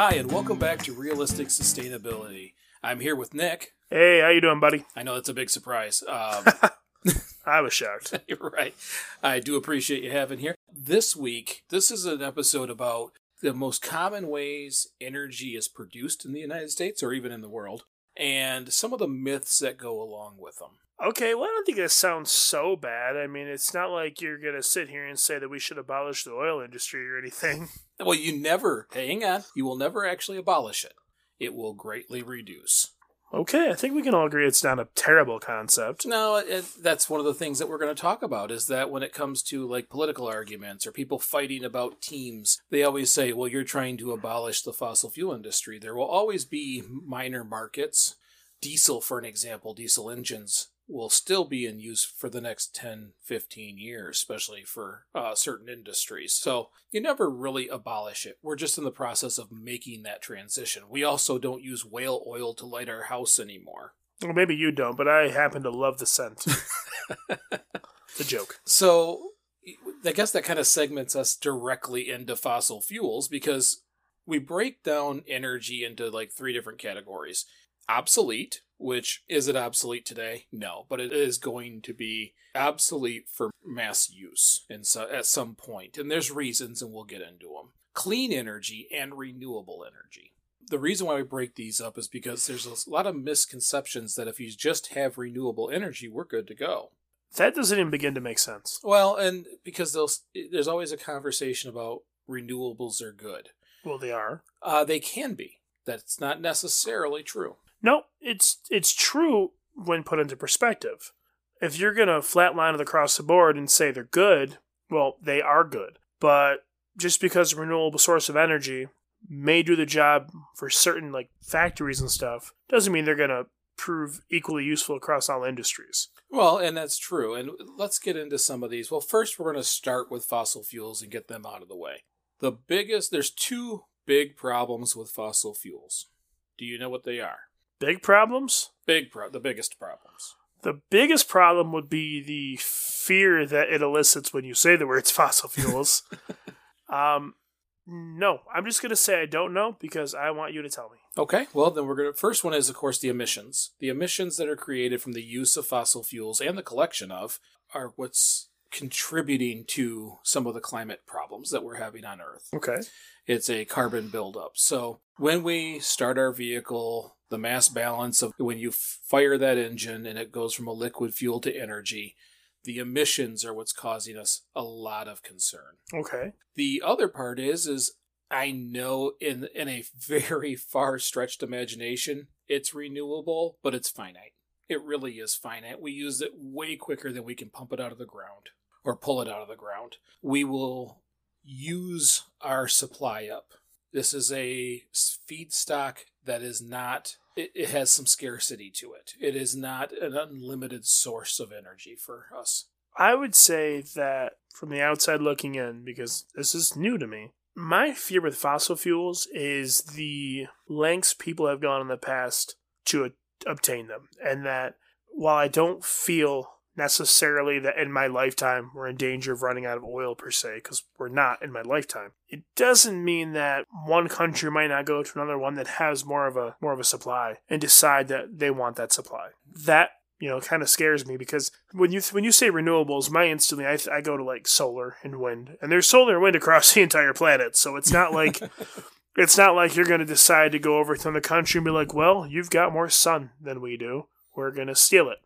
Hi, and welcome back to Realistic Sustainability. I'm here with Nick. Hey, how you doing, buddy? I know that's a big surprise. Um, I was shocked. you're right. I do appreciate you having here. This week, this is an episode about the most common ways energy is produced in the United States or even in the world, and some of the myths that go along with them. Okay, well, I don't think that sounds so bad. I mean, it's not like you're going to sit here and say that we should abolish the oil industry or anything. Well, you never, hang on, you will never actually abolish it. It will greatly reduce. Okay, I think we can all agree it's not a terrible concept. No, it, that's one of the things that we're going to talk about is that when it comes to like political arguments or people fighting about teams, they always say, well, you're trying to abolish the fossil fuel industry. There will always be minor markets. Diesel, for an example, diesel engines will still be in use for the next 10, 15 years, especially for uh, certain industries. So you never really abolish it. We're just in the process of making that transition. We also don't use whale oil to light our house anymore. Well, maybe you don't, but I happen to love the scent. the joke. So I guess that kind of segments us directly into fossil fuels because we break down energy into like three different categories obsolete, which is it obsolete today? No, but it is going to be obsolete for mass use in so, at some point. And there's reasons, and we'll get into them. Clean energy and renewable energy. The reason why we break these up is because there's a lot of misconceptions that if you just have renewable energy, we're good to go. That doesn't even begin to make sense. Well, and because there's always a conversation about renewables are good. Well, they are. Uh, they can be. That's not necessarily true. No, it's it's true when put into perspective. If you're gonna flatline it across the board and say they're good, well, they are good. But just because a renewable source of energy may do the job for certain like factories and stuff, doesn't mean they're gonna prove equally useful across all industries. Well, and that's true. And let's get into some of these. Well, first, we're to start with fossil fuels and get them out of the way. The biggest, there's two big problems with fossil fuels. Do you know what they are? Big problems? Big pro- the biggest problems. The biggest problem would be the fear that it elicits when you say the words fossil fuels. um, no, I'm just going to say I don't know because I want you to tell me. Okay, well then we're going to first one is of course the emissions. The emissions that are created from the use of fossil fuels and the collection of are what's contributing to some of the climate problems that we're having on Earth. Okay. It's a carbon buildup. So when we start our vehicle, the mass balance of when you fire that engine and it goes from a liquid fuel to energy, the emissions are what's causing us a lot of concern. Okay. The other part is is I know in in a very far stretched imagination it's renewable, but it's finite. It really is finite. We use it way quicker than we can pump it out of the ground or pull it out of the ground. We will use our supply up. This is a feedstock that is not it, it, has some scarcity to it. It is not an unlimited source of energy for us. I would say that from the outside looking in, because this is new to me, my fear with fossil fuels is the lengths people have gone in the past to obtain them. And that while I don't feel necessarily that in my lifetime we're in danger of running out of oil per se, because we're not in my lifetime. It doesn't mean that one country might not go to another one that has more of a more of a supply and decide that they want that supply. That you know kind of scares me because when you when you say renewables, my instantly I, I go to like solar and wind, and there's solar and wind across the entire planet, so it's not like. It's not like you're going to decide to go over to another country and be like, well, you've got more sun than we do. We're going to steal it.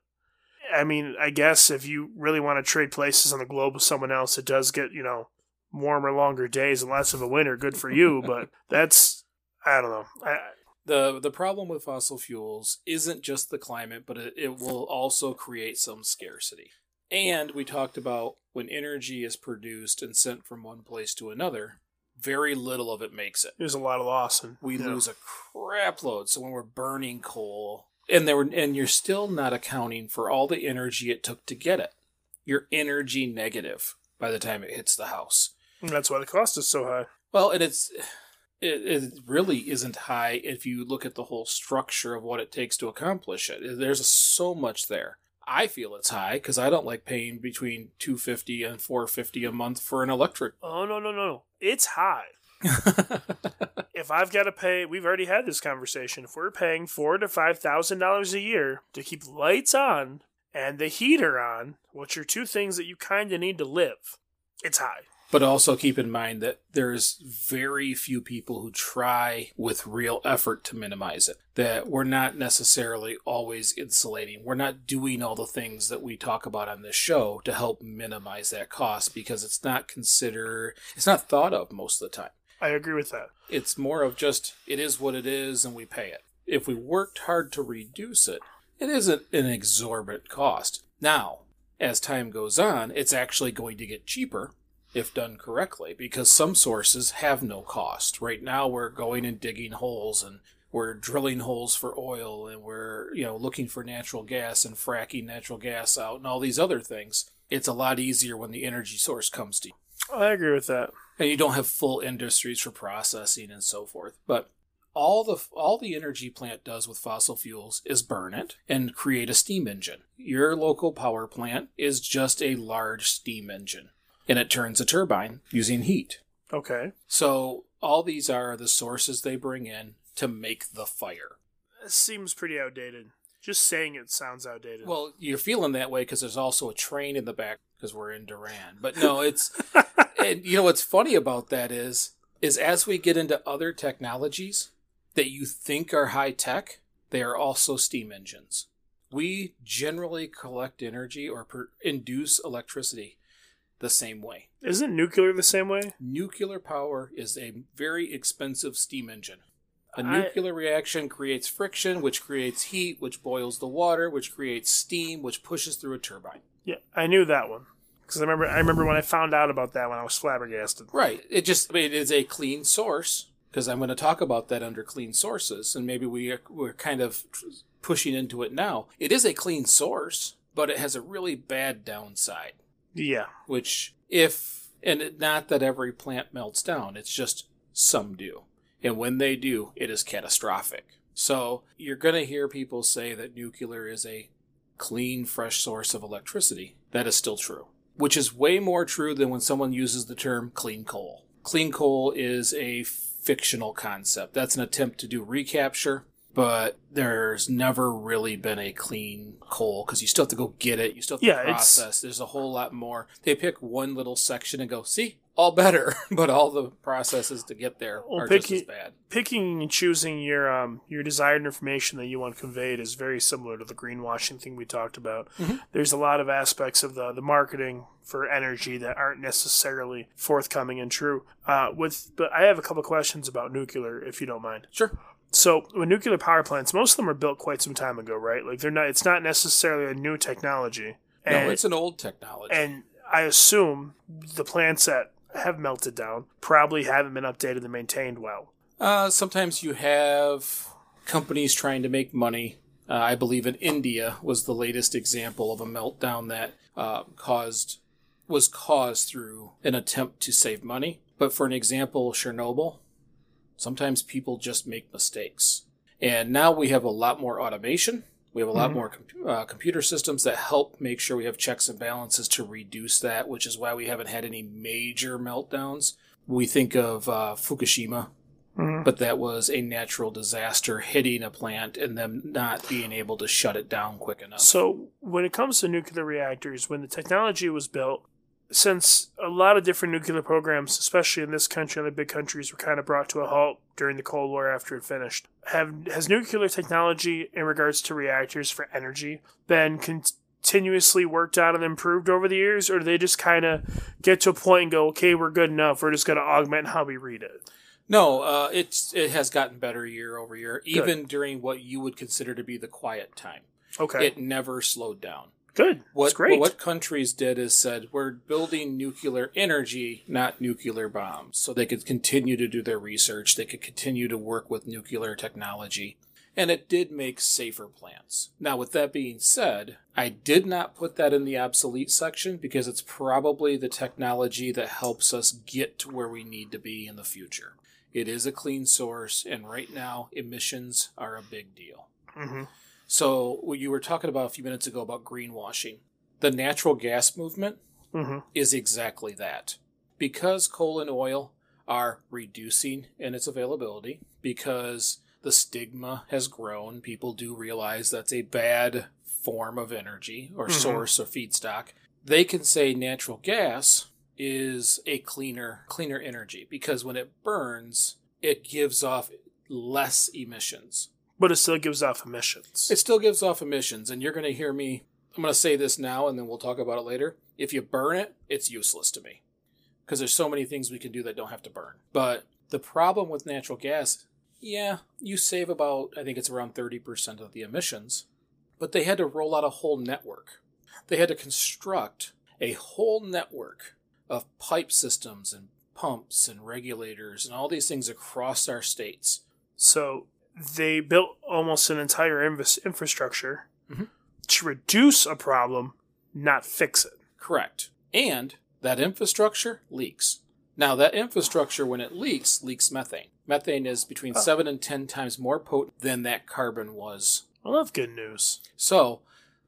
I mean, I guess if you really want to trade places on the globe with someone else, it does get, you know, warmer, longer days and less of a winter. Good for you, but that's, I don't know. I, the the problem with fossil fuels isn't just the climate, but it, it will also create some scarcity. And we talked about when energy is produced and sent from one place to another, very little of it makes it. There's a lot of loss, and We know, lose a crap load. So when we're burning coal, and there were, and you're still not accounting for all the energy it took to get it. You're energy negative by the time it hits the house. and that's why the cost is so high. Well, and it's it, it really isn't high if you look at the whole structure of what it takes to accomplish it. There's so much there. I feel it's high because I don't like paying between two fifty and four fifty a month for an electric. Oh no no no no! It's high. If I've got to pay, we've already had this conversation. If we're paying four to five thousand dollars a year to keep lights on and the heater on, which are two things that you kind of need to live, it's high. But also keep in mind that there's very few people who try with real effort to minimize it. That we're not necessarily always insulating. We're not doing all the things that we talk about on this show to help minimize that cost because it's not considered, it's not thought of most of the time. I agree with that. It's more of just, it is what it is and we pay it. If we worked hard to reduce it, it isn't an exorbitant cost. Now, as time goes on, it's actually going to get cheaper if done correctly because some sources have no cost. Right now we're going and digging holes and we're drilling holes for oil and we're, you know, looking for natural gas and fracking natural gas out and all these other things. It's a lot easier when the energy source comes to you. I agree with that. And you don't have full industries for processing and so forth. But all the all the energy plant does with fossil fuels is burn it and create a steam engine. Your local power plant is just a large steam engine and it turns a turbine using heat. Okay. So all these are the sources they bring in to make the fire. This seems pretty outdated. Just saying it sounds outdated. Well, you're feeling that way because there's also a train in the back because we're in Durand. But no, it's and you know what's funny about that is is as we get into other technologies that you think are high tech, they are also steam engines. We generally collect energy or per- induce electricity the same way. Isn't nuclear the same way? Nuclear power is a very expensive steam engine. A I- nuclear reaction creates friction, which creates heat, which boils the water, which creates steam, which pushes through a turbine. Yeah, I knew that one because I remember. I remember when I found out about that when I was flabbergasted. Right. It just I mean, it is a clean source because I'm going to talk about that under clean sources, and maybe we are, we're kind of pushing into it now. It is a clean source, but it has a really bad downside. Yeah, Which, if and it- not that every plant melts down, it's just some do, and when they do, it is catastrophic. So you're going to hear people say that nuclear is a clean, fresh source of electricity. That is still true, which is way more true than when someone uses the term clean coal. Clean coal is a fictional concept. That's an attempt to do recapture, but there's never really been a clean coal because you still have to go get it. You still have to Yeah, it's- process. There's a whole lot more. They pick one little section and go, see, all better, but all the processes to get there Well, are pick just as bad. picking and choosing your um your desired information that you want conveyed is very similar to the greenwashing thing we talked about. Mhm. There's a lot of aspects of the the marketing for energy that aren't necessarily forthcoming and true. Uh, with but I have a couple questions about nuclear, if you don't mind. Sure. So, with nuclear power plants, most of them were built quite some time ago, right? Like they're not. It's not necessarily a new technology. No, it's an old technology. and I assume the plants that have melted down probably haven't been updated and maintained well. Uh, sometimes you have companies trying to make money. Uh, I believe in India was the latest example of a meltdown that uh, caused was caused through an attempt to save money. But for an example, Chernobyl, sometimes people just make mistakes. And now we have a lot more automation. We have a lot Mhm. more com- uh, computer systems that help make sure we have checks and balances to reduce that, which is why we haven't had any major meltdowns. We think of uh, Fukushima Mhm. but that was a natural disaster hitting a plant and them not being able to shut it down quick enough. So, when it comes to nuclear reactors, when the technology was built, since a lot of different nuclear programs, especially in this country and the big countries, were kind of brought to a halt during the Cold War after it finished, have has nuclear technology in regards to reactors for energy been continuously worked on and improved over the years, or do they just kind of get to a point and go, okay, we're good enough, we're just going to augment how we read it? no, uh, it's it has gotten better year over year, even during what you would consider to be the quiet time. Okay. It never slowed down. Good. What That's great. what countries did is said we're building nuclear energy, not nuclear bombs, so they could continue to do their research. They could continue to work with nuclear technology, and it did make safer plants. Now, with that being said, I did not put that in the obsolete section because it's probably the technology that helps us get to where we need to be in the future. It is a clean source, and right now emissions are a big deal. hmm So, what you were talking about a few minutes ago about greenwashing, the natural gas movement hmm is exactly that. Because coal and oil are reducing in its availability, because the stigma has grown, people do realize that's a bad form of energy or Mhm. source of feedstock. They can say natural gas is a cleaner cleaner energy because when it burns, it gives off less emissions. But it still gives off emissions. It still gives off emissions, and you're going to hear me. I'm going to say this now, and then we'll talk about it later. If you burn it, it's useless to me because there's so many things we can do that don't have to burn. But the problem with natural gas, yeah, you save about I think it's around 30% of the emissions, but they had to roll out a whole network. They had to construct a whole network of pipe systems and pumps and regulators and all these things across our states. So they built almost an entire infrastructure Mhm. to reduce a problem, not fix it. Correct. And that infrastructure leaks. Now, that infrastructure, when it leaks, leaks methane. Methane is between Oh. 7 and 10 times more potent than that carbon was. Well, that's good news. So,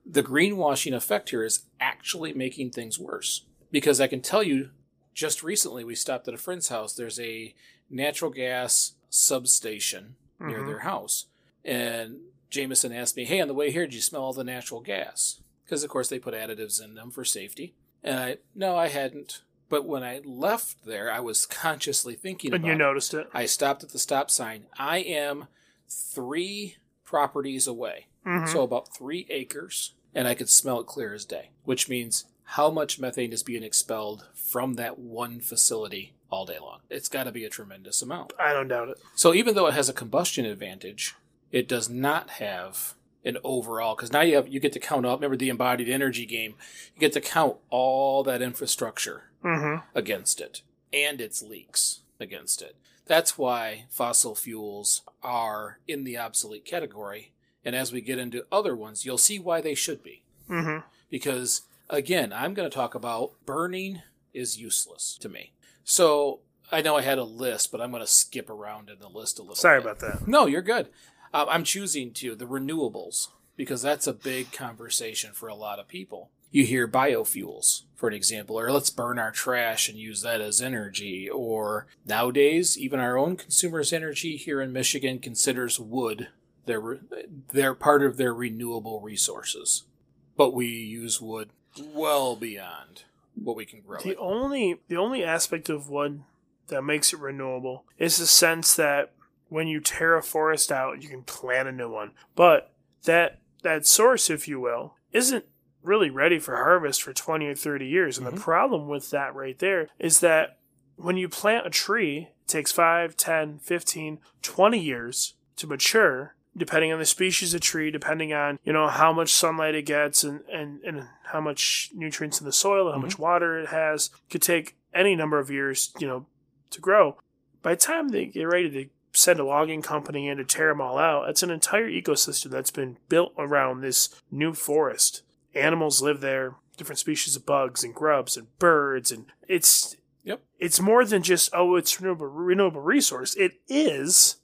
the greenwashing effect here is actually making things worse. Because I can tell you, just recently we stopped at a friend's house. There's a natural gas substation near Mhm. their house. And Jameson asked me, Hey, on the way here, did you smell all the natural gas? Because, of course, they put additives in them for safety. And I, no, I hadn't. But when I left there, I was consciously thinking And about you noticed it. I stopped at the stop sign. I am three properties away. Mhm. So about three acres, and I could smell it clear as day, which means how much methane is being expelled from that one facility all day long. It's got to be a tremendous amount. I don't doubt it. So even though it has a combustion advantage, it does not have an overall because now you have you get to count up. Remember the embodied energy game? You get to count all that infrastructure hmm against it and its leaks against it. That's why fossil fuels are in the obsolete category. And as we get into other ones, you'll see why they should be. hmm Because again, I'm going to talk about burning is useless to me. So I know I had a list, but I'm going to skip around in the list a little Sorry bit. about that. No, you're good. Uh, I'm choosing to the renewables because that's a big conversation for a lot of people. You hear biofuels, for an example, or let's burn our trash and use that as energy. Or nowadays, even our own Consumers Energy here in Michigan considers wood their their part of their renewable resources, but we use wood well beyond what we can grow. The it. only the only aspect of wood that makes it renewable is the sense that when you tear a forest out, you can plant a new one. But that that source, if you will, isn't really ready for harvest for 20 or 30 years. And the Mhm. problem with that right there is that when you plant a tree, it takes 5, 10, 15, 20 years to mature depending on the species of tree, depending on, you know, how much sunlight it gets and, and, and how much nutrients in the soil, and how much mm-hmm. water it has, could take any number of years, you know, to grow. By the time they get ready to send a logging company in to tear them all out, it's an entire ecosystem that's been built around this new forest. Animals live there, different species of bugs and grubs and birds, and it's Yep. it's more than just oh, it's renewable renewable resource. It is,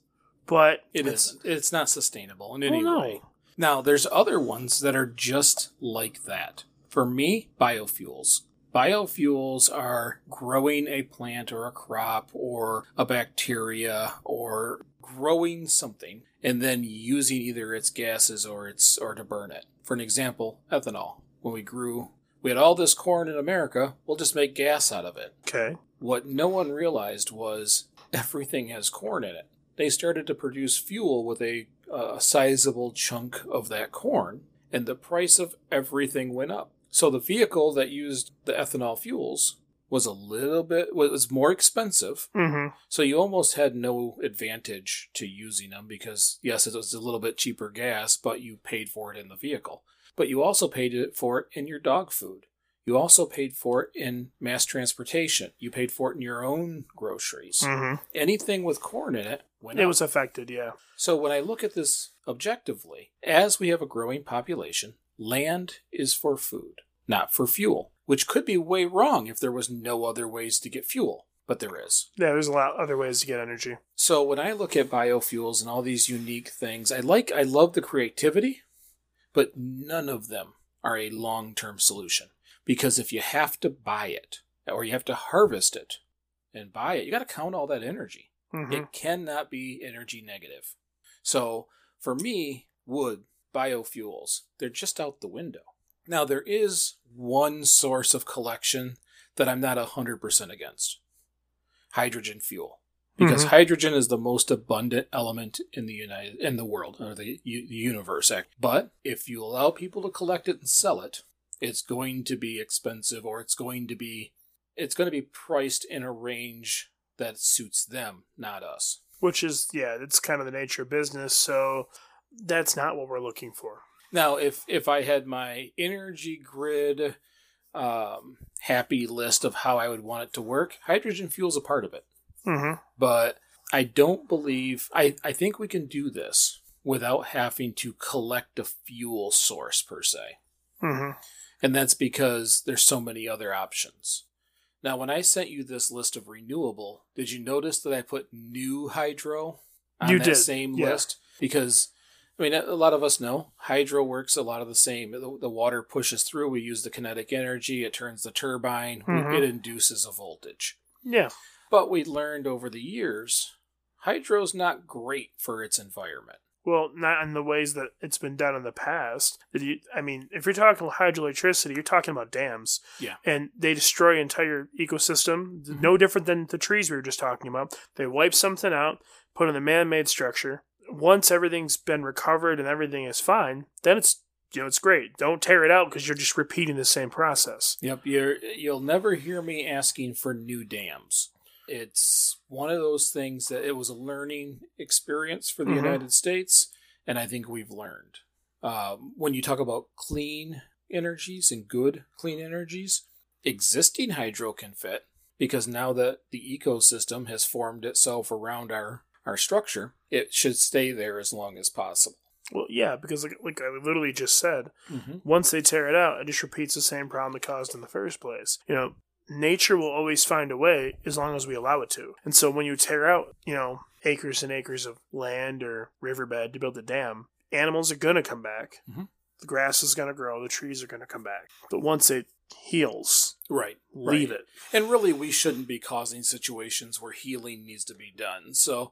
but it's- isn't. It's not sustainable in Well, any no. way. Now, there's other ones that are just like that. For me, biofuels. Biofuels are growing a plant or a crop or a bacteria or growing something and then using either its gases or its or to burn it. For an example, ethanol. When we grew we had all this corn in America, we'll just make gas out of it. okay. What no one realized was everything has corn in it. They started to produce fuel with a, a sizable chunk of that corn, and the price of everything went up. So the vehicle that used the ethanol fuels was a little bit was more expensive. Mm-hmm. So you almost had no advantage to using them because yes, it was a little bit cheaper gas, but you paid for it in the vehicle. but you also paid for it in your dog food. You also paid for it in mass transportation. You paid for it in your own groceries. Mm-hmm. Anything with corn in it went It up. was affected, yeah. So when I look at this objectively, as we have a growing population, land is for food, not for fuel, which could be way wrong if there was no other ways to get fuel, but there is. Yeah, there's a lot other ways to get energy. So when I look at biofuels and all these unique things, I like I love the creativity, but none of them are a long-term solution because if you have to buy it or you have to harvest it and buy it, you got to count all that energy. Hmm It cannot be energy negative. So for me, wood, biofuels, they're just out the window. Now, there is one source of collection that I'm not 100% against hydrogen fuel. Because Mhm. hydrogen is the most abundant element in the United in the world or the, u- the universe. But if you allow people to collect it and sell it, it's going to be expensive or it's going to be it's going to be priced in a range that suits them, not us. Which is, yeah, it's kind of the nature of business. So that's not what we're looking for. Now, if if I had my energy grid um, happy list of how I would want it to work, hydrogen fuel's a part of it. Mm-hmm. But I don't believe I, I think we can do this without having to collect a fuel source per se. Mm-hmm. And that's because there's so many other options. Now, when I sent you this list of renewable, did you notice that I put new hydro on You that did, same yeah. list? Because, I mean, a lot of us know hydro works a lot of the same. The, the water pushes through, we use the kinetic energy, it turns the turbine, Mhm. it induces a voltage. Yeah. But we learned over the years, hydro's not great for its environment. Well, not in the ways that it's been done in the past. That you, I mean, if you're talking hydroelectricity, you're talking about dams. Yeah. And they destroy entire ecosystem. Mhm. No different than the trees we were just talking about. They wipe something out, put in a man-made structure. Once everything's been recovered and everything is fine, then it's you know it's great. Don't tear it out because you're just repeating the same process. Yep, you're, you'll never hear me asking for new dams. It's one of those things that it was a learning experience for the Mhm. United States, and I think we've learned. Um, when you talk about clean energies and good clean energies, existing hydro can fit because now that the ecosystem has formed itself around our, our structure, it should stay there as long as possible. Well, yeah, because like, like I literally just said, Mm-hmm. once they tear it out, it just repeats the same problem it caused in the first place. You know, nature will always find a way as long as we allow it to. And so when you tear out, you know, acres and acres of land or riverbed to build a dam, animals are going to come back. Mhm. The grass is going to grow, the trees are going to come back. But once it heals, Right. leave right. it. And really, we shouldn't be causing situations where healing needs to be done. So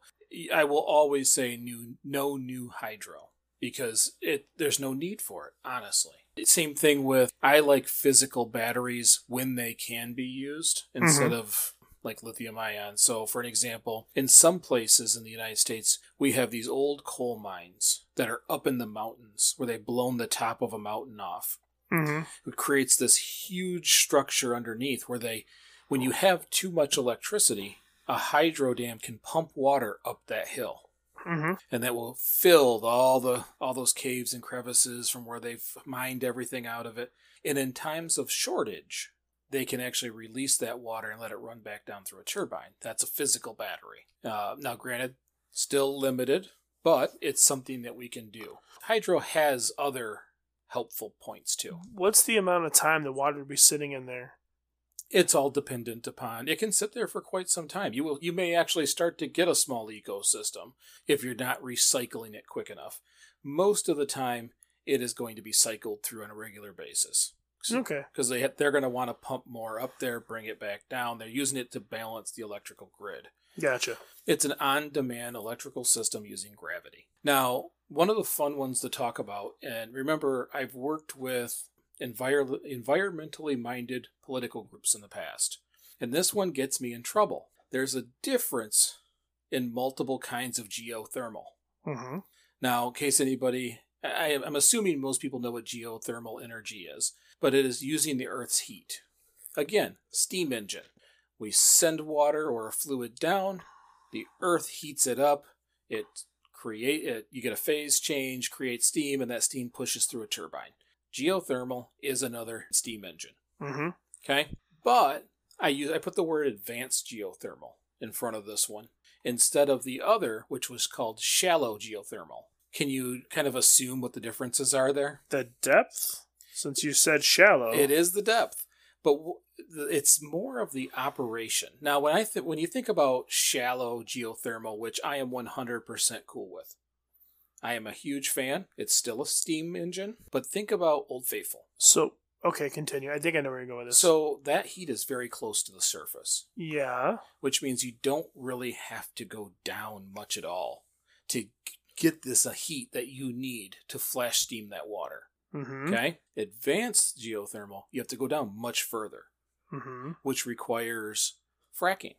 I will always say new, no new hydro because it there's no need for it. Honestly, same thing with I like physical batteries when they can be used instead of like lithium ion. So, for an example, in some places in the United States, we have these old coal mines that are up in the mountains where they've blown the top of a mountain off Mm-hmm. it creates this huge structure underneath where they when you have too much electricity a hydro dam can pump water up that hill Mm-hmm. and that will fill all the all those caves and crevices from where they've mined everything out of it. And in times of shortage they can actually release that water and let it run back down through a turbine. That's a physical battery. Uh, now granted still limited but it's something that we can do. Hydro has other helpful points too. What's the amount of time the water would be sitting in there? It's all dependent upon it can sit there for quite some time you will you may actually start to get a small ecosystem if you're not recycling it quick enough most of the time it is going to be cycled through on a regular basis Okay. because they they're going to want to pump more up there bring it back down they're using it to balance the electrical grid Gotcha. it's an on demand electrical system using gravity. Now, one of the fun ones to talk about, and remember, I've worked with envir- environmentally minded political groups in the past, and this one gets me in trouble. There's a difference in multiple kinds of geothermal. Mm-hmm. Now, in case anybody, I, I'm assuming most people know what geothermal energy is, but it is using the Earth's heat. Again, steam engine. We send water or a fluid down, the Earth heats it up, it create it. You get a phase change, create steam, and that steam pushes through a turbine. Geothermal is another steam engine. Mm-hmm. Okay, but I use I put the word advanced geothermal in front of this one instead of the other, which was called shallow geothermal. Can you kind of assume what the differences are there? The depth, since you said shallow. It is the depth, but w- it's more of the operation. Now, when I th- when you think about shallow geothermal, which I am 100% cool with, I am a huge fan. It's still a steam engine, but think about Old Faithful. So okay, continue. I think I know where you're going with this. So that heat is very close to the surface, yeah. which means you don't really have to go down much at all to get this a heat that you need to flash steam that water. Mm-hmm. Okay? Advanced geothermal, you have to go down much further, Mm-hmm. which requires fracking.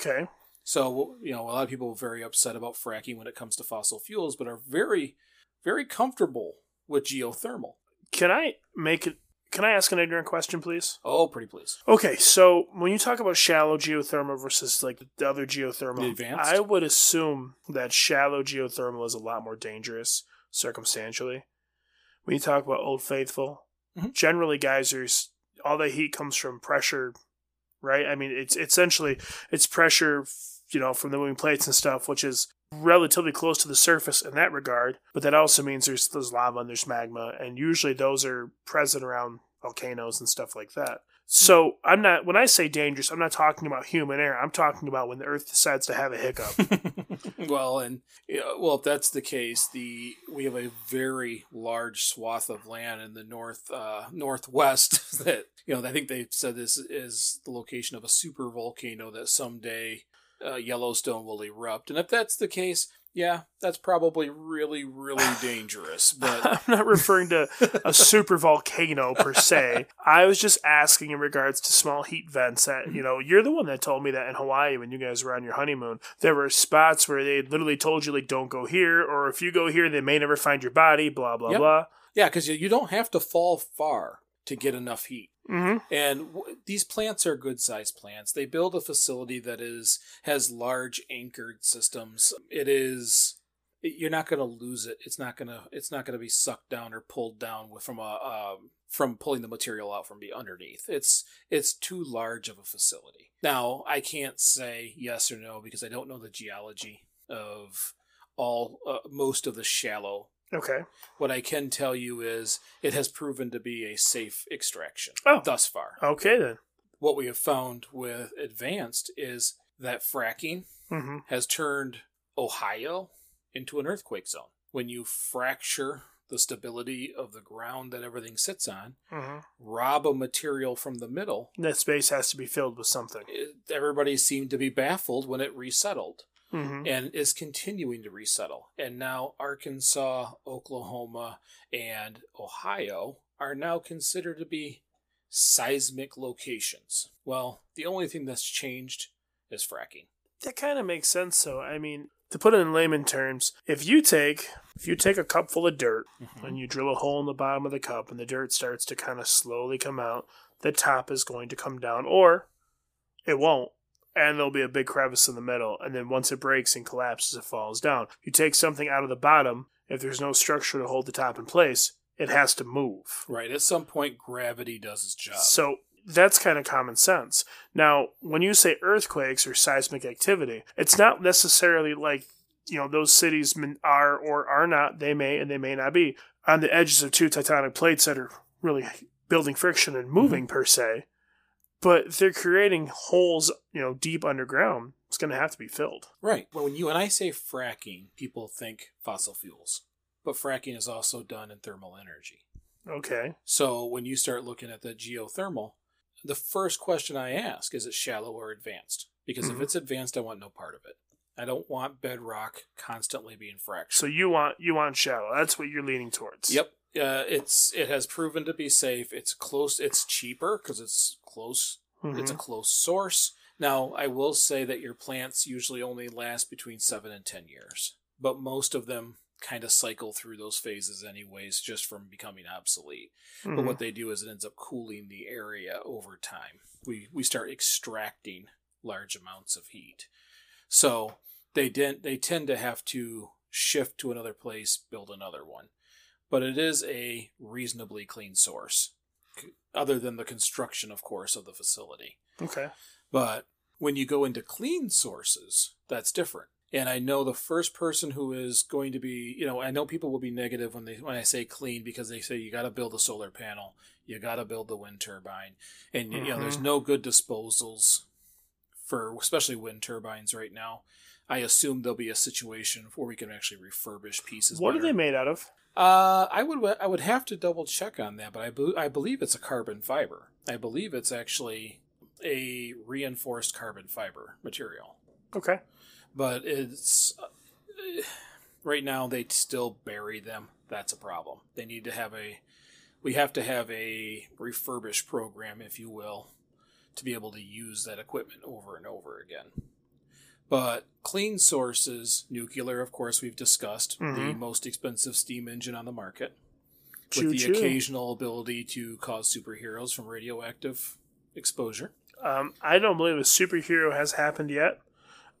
Okay. So, you know, a lot of people are very upset about fracking when it comes to fossil fuels, but are very, very comfortable with geothermal. Can I make it? Can I ask an ignorant question, please? Oh, pretty please. Okay, so when you talk about shallow geothermal versus like the other geothermal, The advanced? I would assume that shallow geothermal is a lot more dangerous circumstantially. When you talk about Old Faithful, Mhm. generally geysers, all the heat comes from pressure, right? I mean, it's essentially it's pressure, you know, from the moving plates and stuff, which is relatively close to the surface in that regard. But that also means there's there's lava and there's magma, and usually those are present around volcanoes and stuff like that. So I'm not when I say dangerous, I'm not talking about human error. I'm talking about when the Earth decides to have a hiccup. well, and well, if that's the case, the we have a very large swath of land in the north uh, northwest that you know. I think they said this is the location of a super volcano that someday uh, Yellowstone will erupt, and if that's the case, yeah, that's probably really, really dangerous. But I'm not referring to a super volcano per se. I was just asking in regards to small heat vents that, you know, you're the one that told me that in Hawaii when you guys were on your honeymoon, there were spots where they literally told you, like, don't go here, or if you go here, they may never find your body, blah, blah, Yep. blah. yeah, because you, you don't have to fall far to get enough heat. Mm-hmm. And w- these plants are good sized plants. They build a facility that is has large anchored systems. It is you're not going to lose it. It's not going to it's not going to be sucked down or pulled down with, from a um, from pulling the material out from be underneath. It's it's too large of a facility. Now, I can't say yes or no because I don't know the geology of all uh, most of the shallow Okay. what I can tell you is it has proven to be a safe extraction Oh. thus far. Okay, then. What we have found with advanced is that fracking Mm-hmm. has turned Ohio into an earthquake zone. When you fracture the stability of the ground that everything sits on, Mm-hmm. rob a material from the middle, That space has to be filled with something. it, everybody seemed to be baffled when it resettled. Mm-hmm. and is continuing to resettle. And now Arkansas, Oklahoma, and Ohio are now considered to be seismic locations. Well, the only thing that's changed is fracking. That kind of makes sense. So, I mean, to put it in layman terms, if you take if you take a cup full of dirt and you drill a hole in the bottom of the cup and the dirt starts to kind of slowly come out, the top is going to come down, or it won't, and there'll be a big crevice in the middle. And then once it breaks and collapses, it falls down. You take something out of the bottom, if there's no structure to hold the top in place, it has to move. Right, at some point, gravity does its job. So that's kind of common sense. Now, when you say earthquakes or seismic activity, it's not necessarily like, you know, those cities are or are not, they may and they may not be on the edges of two tectonic plates that are really building friction and moving mm-hmm. per se. But they're creating holes, you know, deep underground. It's going to have to be filled. right, when you and I say fracking, people think fossil fuels. But fracking is also done in thermal energy. Okay. So when you start looking at the geothermal, the first question I ask is it shallow or advanced? Because Mhm. if it's advanced, I want no part of it. I don't want bedrock constantly being fractured. So you want you want shallow. That's what you're leaning towards. yep, uh, it's it has proven to be safe. It's close. It's cheaper because it's close. It's a Mhm. close source. Now I will say that your plants usually only last between seven and ten years, but most of them kind of cycle through those phases anyways, just from becoming obsolete. But Mhm. what they do is it ends up cooling the area over time. We we start extracting large amounts of heat. So they didn't they tend to have to shift to another place, build another one. But it is a reasonably clean source, other than the construction, of course, of the facility. Okay. But when you go into clean sources, that's different. And I know the first person who is going to be, you know, I know people will be negative when they when I say clean because they say you got to build a solar panel, you got to build the wind turbine, and you know there's Mhm. no good disposals for especially wind turbines right now. I assume there'll be a situation where we can actually refurbish pieces. What are they made out of? Uh, I would I would have to double check on that, but I be- I believe it's a carbon fiber. I believe it's actually a reinforced carbon fiber material. Okay. But it's uh, right now they still bury them. That's a problem. They need to have a we have to have a refurbished program, if you will, to be able to use that equipment over and over again. But clean sources, nuclear, of course, we've discussed, the Mhm. most expensive steam engine on the market, Choo with the choo. occasional ability to cause superheroes from radioactive exposure. Um, I don't believe a superhero has happened yet.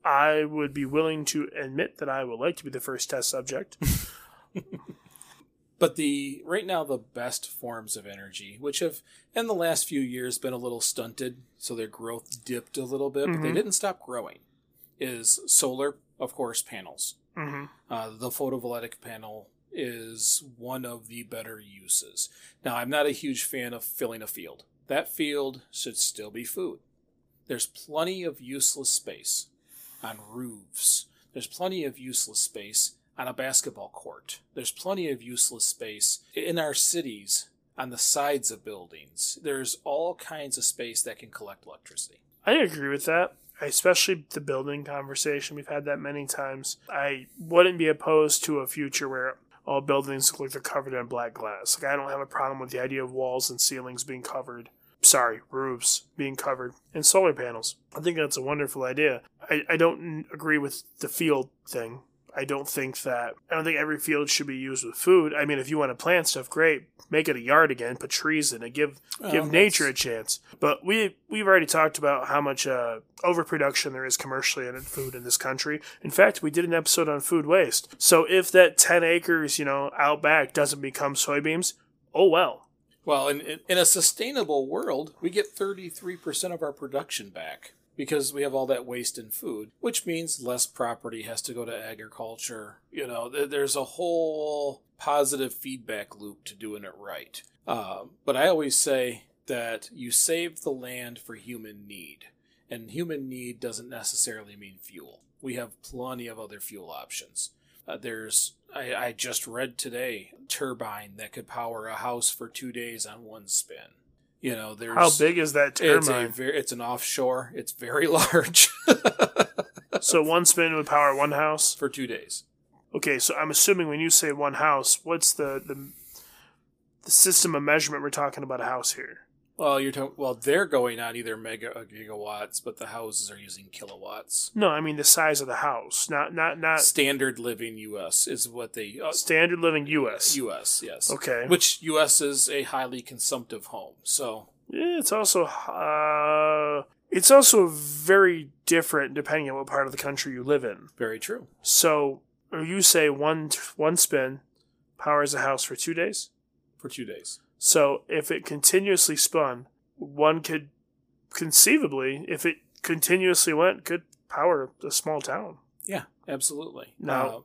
I would be willing to admit that I would like to be the first test subject. But the right now the best forms of energy, which have in the last few years been a little stunted, so their growth dipped a little bit, but they Mhm. didn't stop growing, is solar, of course, panels. hmm Uh, the photovoltaic panel is one of the better uses. Now, I'm not a huge fan of filling a field. That field should still be food. There's plenty of useless space on roofs. There's plenty of useless space on a basketball court. There's plenty of useless space in our cities on the sides of buildings. There's all kinds of space that can collect electricity. I agree with that. Especially the building conversation. We've had that many times. I wouldn't be opposed to a future where all buildings look like they're covered in black glass. Like I don't have a problem with the idea of walls and ceilings being covered. Sorry, roofs being covered in solar panels. I think that's a wonderful idea. I, I don't agree with the field thing. I don't think that I don't think every field should be used with food. I mean, if you want to plant stuff, great. Make it a yard again. Put trees in it. Give Well, give nature a chance. But we we've already talked about how much uh, overproduction there is commercially in food in this country. In fact, we did an episode on food waste. So if that ten acres, you know, out back doesn't become soybeans, oh well. Well, in, in, in a sustainable world, we get 33% of our production back because we have all that waste in food, which means less property has to go to agriculture. You know, th- there's a whole positive feedback loop to doing it right. Um, but I always say that you save the land for human need, and human need doesn't necessarily mean fuel. We have plenty of other fuel options. Uh, there's I, I just read today turbine that could power a house for two days on one spin. You know, there's How big is that It's a turbine? very, it's an offshore. It's very large so one spin would power one house. for two days. Okay, so I'm assuming when you say one house, what's the the, the system of measurement we're talking about a house here? Well, you're talking. Well, they're going on either mega or gigawatts, but the houses are using kilowatts. No, I mean the size of the house, not not not Standard living U.S. is what they uh, standard living U.S. U.S. Yes. Okay. Which U.S. is a highly consumptive home. So Yeah, it's also uh, it's also very different depending on what part of the country you live in. very true. So, you say one one spin powers a house for two days. For two days. So, if it continuously spun, one could conceivably, if it continuously went, could power a small town. Yeah, absolutely. No. Uh,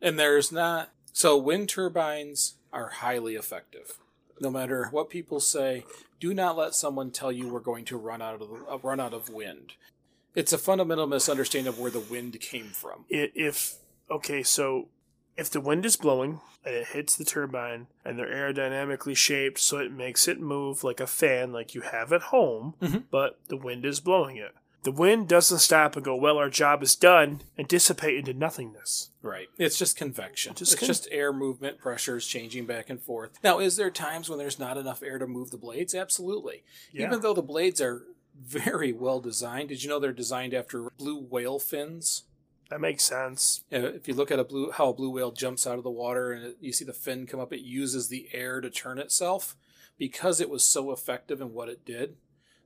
and there's not so wind turbines are highly effective. No matter what people say, do not let someone tell you we're going to run out of uh, run out of wind. It's a fundamental misunderstanding of where the wind came from. If okay, so if the wind is blowing and it hits the turbine and they're aerodynamically shaped so it makes it move like a fan like you have at home, Mhm. but the wind is blowing it. The wind doesn't stop and go, well, our job is done, and dissipate into nothingness. Right. It's just convection. Just it's con- just air movement, pressures changing back and forth. Now, is there times when there's not enough air to move the blades? Absolutely. Yeah. Even though the blades are very well designed, did you know they're designed after blue whale fins? That makes sense. If you look at a blue how a blue whale jumps out of the water and it, you see the fin come up, it uses the air to turn itself because it was so effective in what it did.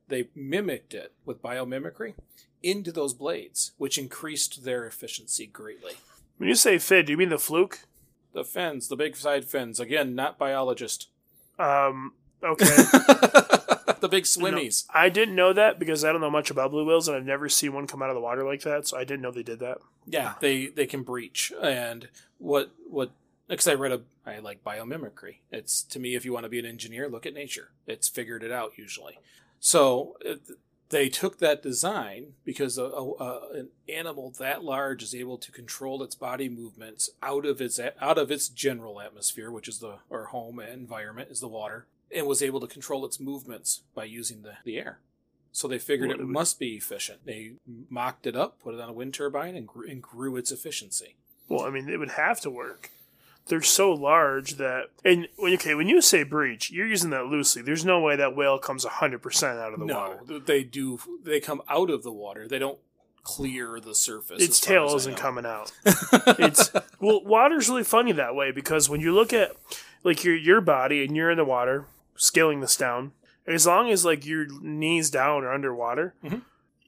They mimicked it with biomimicry into those blades, which increased their efficiency greatly. When you say fin, do you mean the fluke? the fins, the big side fins. Again, not biologist. Um, okay. the big swimmies. No, I didn't know that because I don't know much about blue whales, and I've never seen one come out of the water like that. So I didn't know they did that. Yeah, they they can breach. And what what? Because I read a, I like biomimicry. It's to me, if you want to be an engineer, look at nature. It's figured it out usually. So it, they took that design because a, a, a, an animal that large is able to control its body movements out of its out of its general atmosphere, which is the or home environment is the water, and was able to control its movements by using the, the air. So they figured it must be efficient. They mocked it up, put it on a wind turbine, and grew, and grew its efficiency. Well, I mean, it would have to work they're so large that and okay when you say breach you're using that loosely there's no way that whale comes 100% out of the no, water they do they come out of the water they don't clear the surface its tail isn't coming out it's well water's really funny that way because when you look at like your your body and you're in the water scaling this down as long as like your knees down or underwater mm-hmm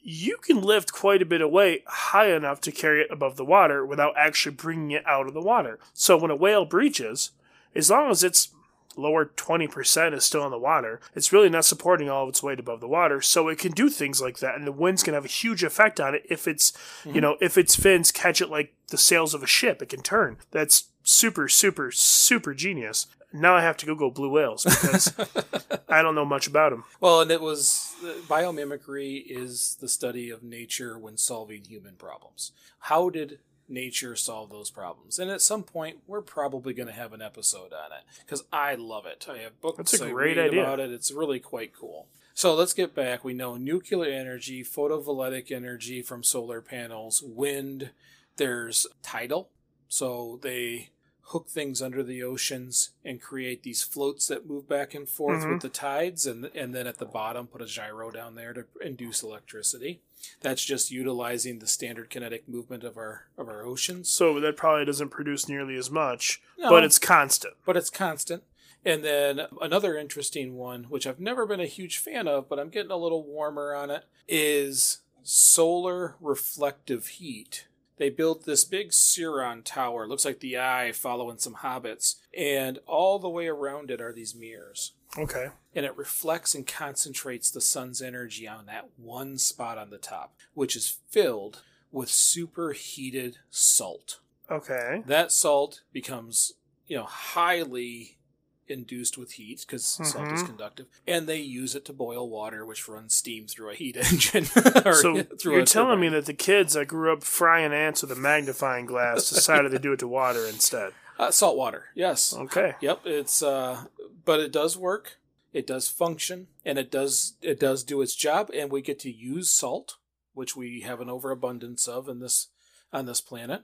you can lift quite a bit of weight high enough to carry it above the water without actually bringing it out of the water. So when a whale breaches, as long as its lower 20% is still in the water, it's really not supporting all of its weight above the water. So it can do things like that. And the winds can have a huge effect on it if it's, mm-hmm. you know, if its fins catch it like the sails of a ship, it can turn. That's super, super, super genius now I have to Google blue whales because I don't know much about them. Well, and it was uh, biomimicry is the study of nature when solving human problems. How did nature solve those problems? And at some point, we're probably going to have an episode on it because I love it. I have books That's a great idea. about it. It's really quite cool. So let's get back. We know nuclear energy, photovoltaic energy from solar panels, wind. There's tidal. So they hook things under the oceans and create these floats that move back and forth mm-hmm. with the tides and and then at the bottom put a gyro down there to induce electricity. That's just utilizing the standard kinetic movement of our of our oceans. So that probably doesn't produce nearly as much no, but it's constant. But it's constant. And then another interesting one which I've never been a huge fan of but I'm getting a little warmer on it is solar reflective heat they built this big Sauron tower. looks like the eye following some hobbits. And all the way around it are these mirrors. Okay. And it reflects and concentrates the sun's energy on that one spot on the top, which is filled with superheated salt. Okay. That salt becomes, you know, highly induced with heat because mm-hmm. salt is conductive, and they use it to boil water, which runs steam through a heat engine. so you're telling me that the kids that grew up frying ants with a magnifying glass decided to do it to water instead? Uh, salt water, yes. Okay. Yep. It's uh, but it does work. It does function, and it does it does do its job, and we get to use salt, which we have an overabundance of in this on this planet.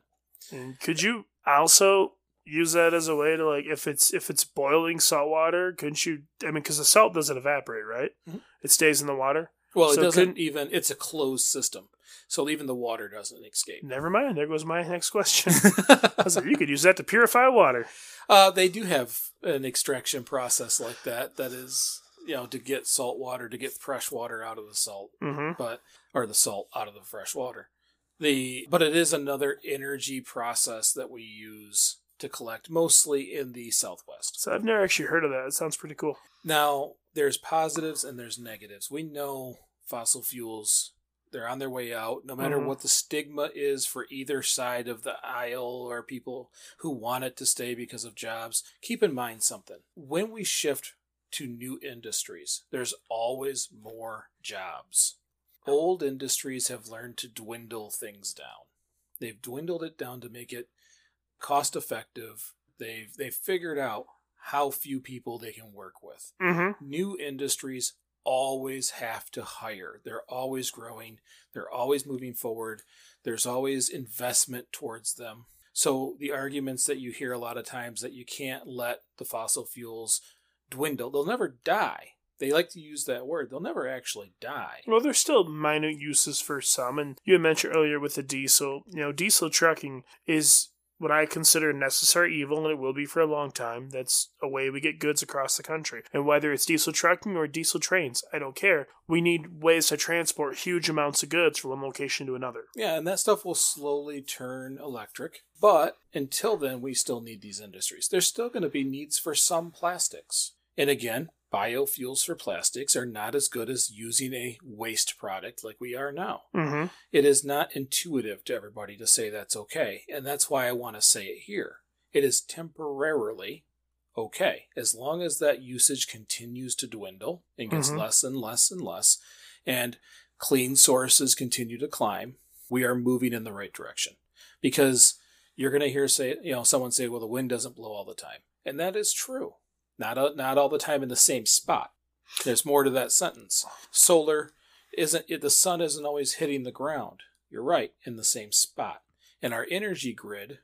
And could you also use that as a way to like if it's if it's boiling salt water couldn't you i mean because the salt doesn't evaporate right? Mm-hmm. it stays in the water? Well so it doesn't even it's a closed system. So even the water doesn't escape. Never mind. There goes my next question. I was like you could use that to purify water. Uh, they do have an extraction process like that that is you know to get salt water to get fresh water out of the salt mm-hmm. but or the salt out of the fresh water. The but it is another energy process that we use to collect, mostly in the Southwest. So I've never actually heard of that. It sounds pretty cool. Now, there's positives and there's negatives. We know fossil fuels, they're on their way out, no matter mm-hmm. what the stigma is for either side of the aisle or people who want it to stay because of jobs. Keep in mind something. When we shift to new industries, there's always more jobs. Old industries have learned to dwindle things down. They've dwindled it down to make it cost effective. They've they've figured out how few people they can work with. Mm-hmm. New industries always have to hire. They're always growing. They're always moving forward. There's always investment towards them. So the arguments that you hear a lot of times that you can't let the fossil fuels dwindle, they'll never die. They like to use that word. They'll never actually die. Well, there's still minor uses for some. And you had mentioned earlier with the diesel, you know, diesel trucking is what I consider a necessary evil, and it will be for a long time. That's a way we get goods across the country. And whether it's diesel trucking or diesel trains, I don't care. We need ways to transport huge amounts of goods from one location to another. Yeah, and that stuff will slowly turn electric. But until then, we still need these industries. There's still going to be needs for some plastics. And again, biofuels for plastics are not as good as using a waste product like we are now. Mm-hmm. It is not intuitive to everybody to say that's okay, and that's why I want to say it here. It is temporarily okay as long as that usage continues to dwindle and gets Mhm. less and less and less, and clean sources continue to climb. We are moving in the right direction because you're going to hear say you know someone say well the wind doesn't blow all the time and that is true not a, not all the time in the same spot. There's more to that sentence. Solar isn't it, the sun isn't always hitting the ground. You're right in the same spot. And our energy grid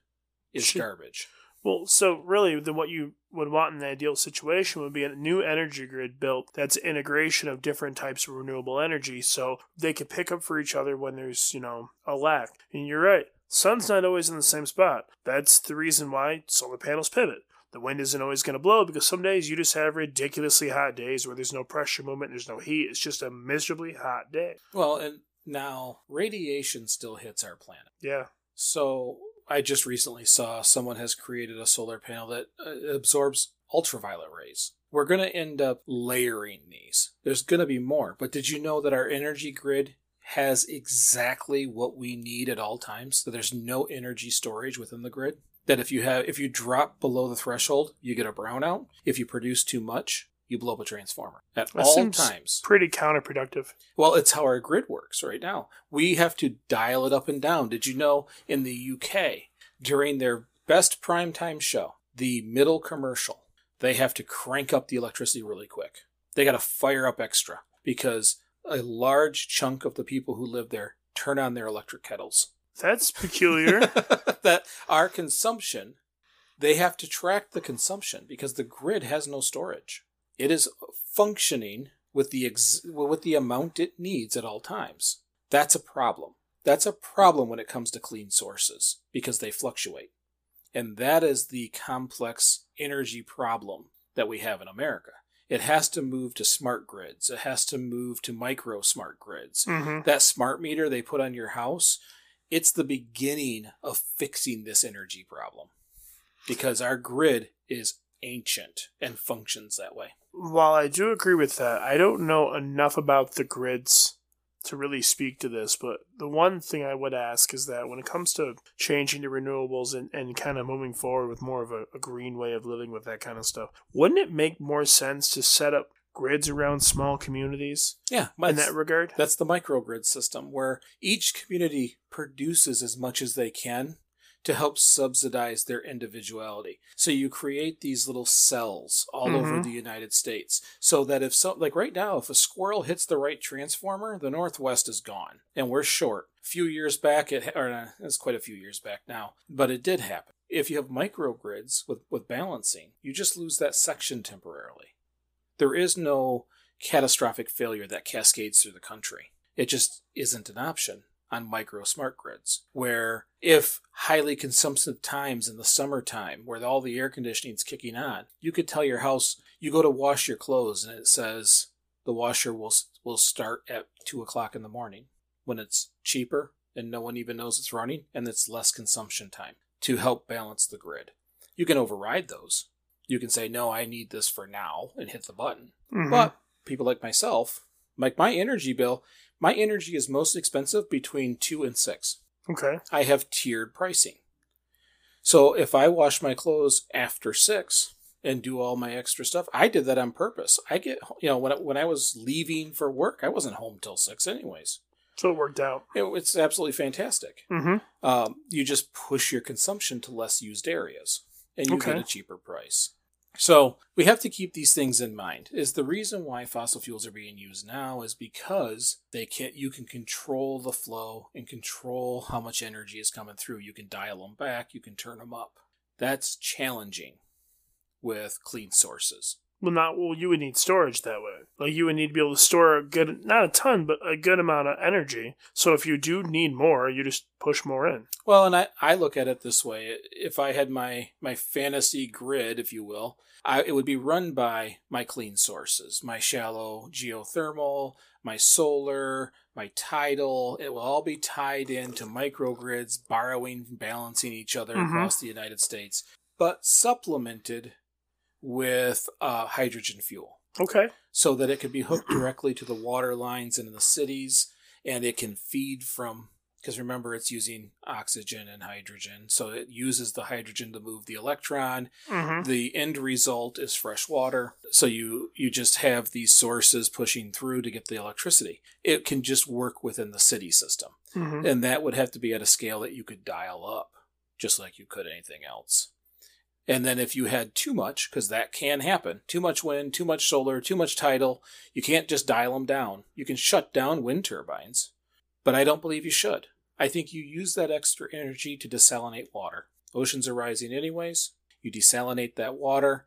is Should- garbage. Well, so really, then what you would want in the ideal situation would be a new energy grid built that's integration of different types of renewable energy, so they could pick up for each other when there's you know a lack. And you're right, sun's not always in the same spot. That's the reason why solar panels pivot. The wind isn't always going to blow because some days you just have ridiculously hot days where there's no pressure movement, there's no heat. It's just a miserably hot day. well and now radiation still hits our planet Yeah. So I just recently saw someone has created a solar panel that uh, absorbs ultraviolet rays. We're going to end up layering these. There's going to be more. But did you know that our energy grid has exactly what we need at all times? So there's no energy storage within the grid. That if you have if you drop below the threshold, you get a brownout. If you produce too much, you blow up a transformer at That all times. Pretty counterproductive. Well, it's how our grid works right now. We have to dial it up and down. Did you know in the UK, during their best primetime show, the middle commercial, they have to crank up the electricity really quick. They got to fire up extra because a large chunk of the people who live there turn on their electric kettles. That's peculiar. that our consumption, they have to track the consumption because the grid has no storage. It is functioning with the ex- with the amount it needs at all times. That's a problem. That's a problem when it comes to clean sources because they fluctuate. And that is the complex energy problem that we have in America. It has to move to smart grids. It has to move to micro smart grids hmm that smart meter they put on your house, it's the beginning of fixing this energy problem because our grid is ancient and functions that way. While I do agree with that, I don't know enough about the grids to really speak to this, but the one thing I would ask is that when it comes to changing to renewables and, and kind of moving forward with more of a, a green way of living with that kind of stuff, wouldn't it make more sense to set up grids around small communities Yeah, in that regard? that's the microgrid system where each community produces as much as they can to help subsidize their individuality. So you create these little cells all over Mhm. the United States so that if so like right now if a squirrel hits the right transformer, the northwest is gone and we're short. A few years back it or uh, it's quite a few years back now, but it did happen. If you have microgrids with with balancing, you just lose that section temporarily. There is no catastrophic failure that cascades through the country. It just isn't an option on micro smart grids, where if highly consumptive times in the summertime, where all the air conditioning is kicking on, you could tell your house, you go to wash your clothes and it says the washer will, will start at two o'clock in the morning when it's cheaper and no one even knows it's running and it's less consumption time to help balance the grid. You can override those. You can say, no, I need this for now and hit the button. Mhm. But people like myself, like my energy bill, my energy is most expensive between two and six. okay. I have tiered pricing. So if I wash my clothes after six and do all my extra stuff, I did that on purpose. I get, you know, when I, when I was leaving for work, I wasn't home till six anyways. So it worked out. It, it's absolutely fantastic. Mm-hmm. Um, you just push your consumption to less used areas and you get a cheaper price. So we have to keep these things in mind. Is the reason why fossil fuels are being used now is because they can you can control the flow and control how much energy is coming through. You can dial them back, you can turn them up. That's challenging with clean sources. Well, not well. You would need storage that way. Like you would need to be able to store a good, not a ton, but a good amount of energy. So if you do need more, you just push more in. Well, and I, I look at it this way: if I had my my fantasy grid, if you will, I, it would be run by my clean sources, my shallow geothermal, my solar, my tidal. It will all be tied into microgrids, borrowing, balancing each other Mhm. across the United States, but supplemented with uh, hydrogen fuel. Okay. so that it could be hooked directly to the water lines in the cities and it can feed from because remember it's using oxygen and hydrogen. So it uses the hydrogen to move the electron. Mm-hmm. the end result is fresh water. So you you just have these sources pushing through to get the electricity. It can just work within the city system. Mm-hmm. and that would have to be at a scale that you could dial up just like you could anything else and then if you had too much because that can happen too much wind too much solar too much tidal you can't just dial them down. You can shut down wind turbines but i don't believe you should. I think you use that extra energy to desalinate water. Oceans are rising anyways. You desalinate that water.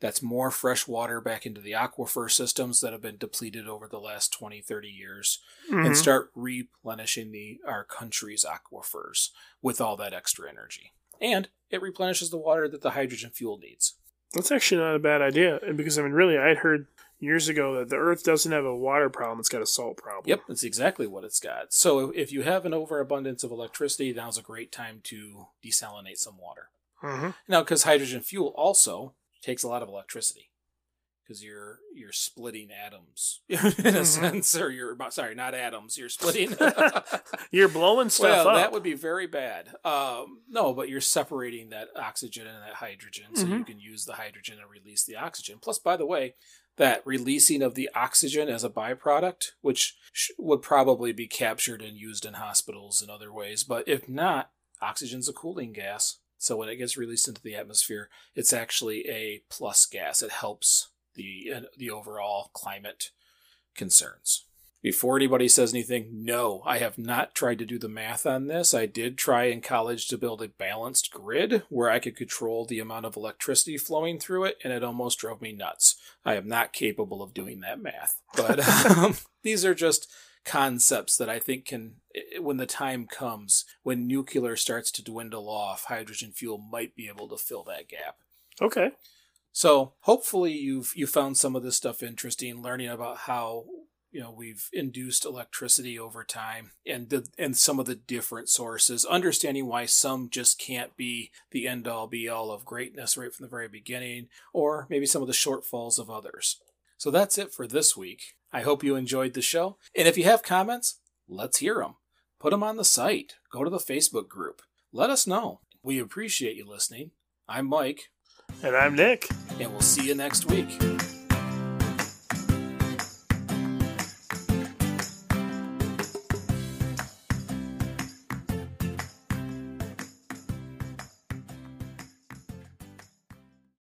That's more fresh water back into the aquifer systems that have been depleted over the last 20 30 years Mm-hmm. and start replenishing the our country's aquifers with all that extra energy. And it replenishes the water that the hydrogen fuel needs. That's actually not a bad idea because I mean, really, I'd heard years ago that the Earth doesn't have a water problem; it's got a salt problem. Yep, that's exactly what it's got. So if you have an overabundance of electricity, now's a great time to desalinate some water. Mm-hmm. Now, because hydrogen fuel also takes a lot of electricity, because you're you're splitting atoms in a Mhm. sense, or you're sorry, not atoms. You're splitting. You're blowing stuff well, up. that would be very bad. Um, no, but you're separating that oxygen and that hydrogen, so you Mhm. can use the hydrogen and release the oxygen. Plus, by the way, that releasing of the oxygen as a byproduct, which sh- would probably be captured and used in hospitals and other ways, but if not, oxygen's a cooling gas. So when it gets released into the atmosphere, it's actually a plus gas. It helps the uh, the overall climate concerns. Before anybody says anything, no, I have not tried to do the math on this. I did try in college to build a balanced grid where I could control the amount of electricity flowing through it, and it almost drove me nuts. I am not capable of doing that math. But um, these are just concepts that I think can, when the time comes, when nuclear starts to dwindle off, hydrogen fuel might be able to fill that gap. okay. So hopefully you've you found some of this stuff interesting, learning about how you know we've induced electricity over time and the and some of the different sources, understanding why some just can't be the end all be all of greatness right from the very beginning, or maybe some of the shortfalls of others. So that's it for this week. I hope you enjoyed the show, and if you have comments, let's hear them. Put them on the site. Go to the Facebook group. Let us know. We appreciate you listening. I'm Mike And I'm Nick. and we'll see you next week.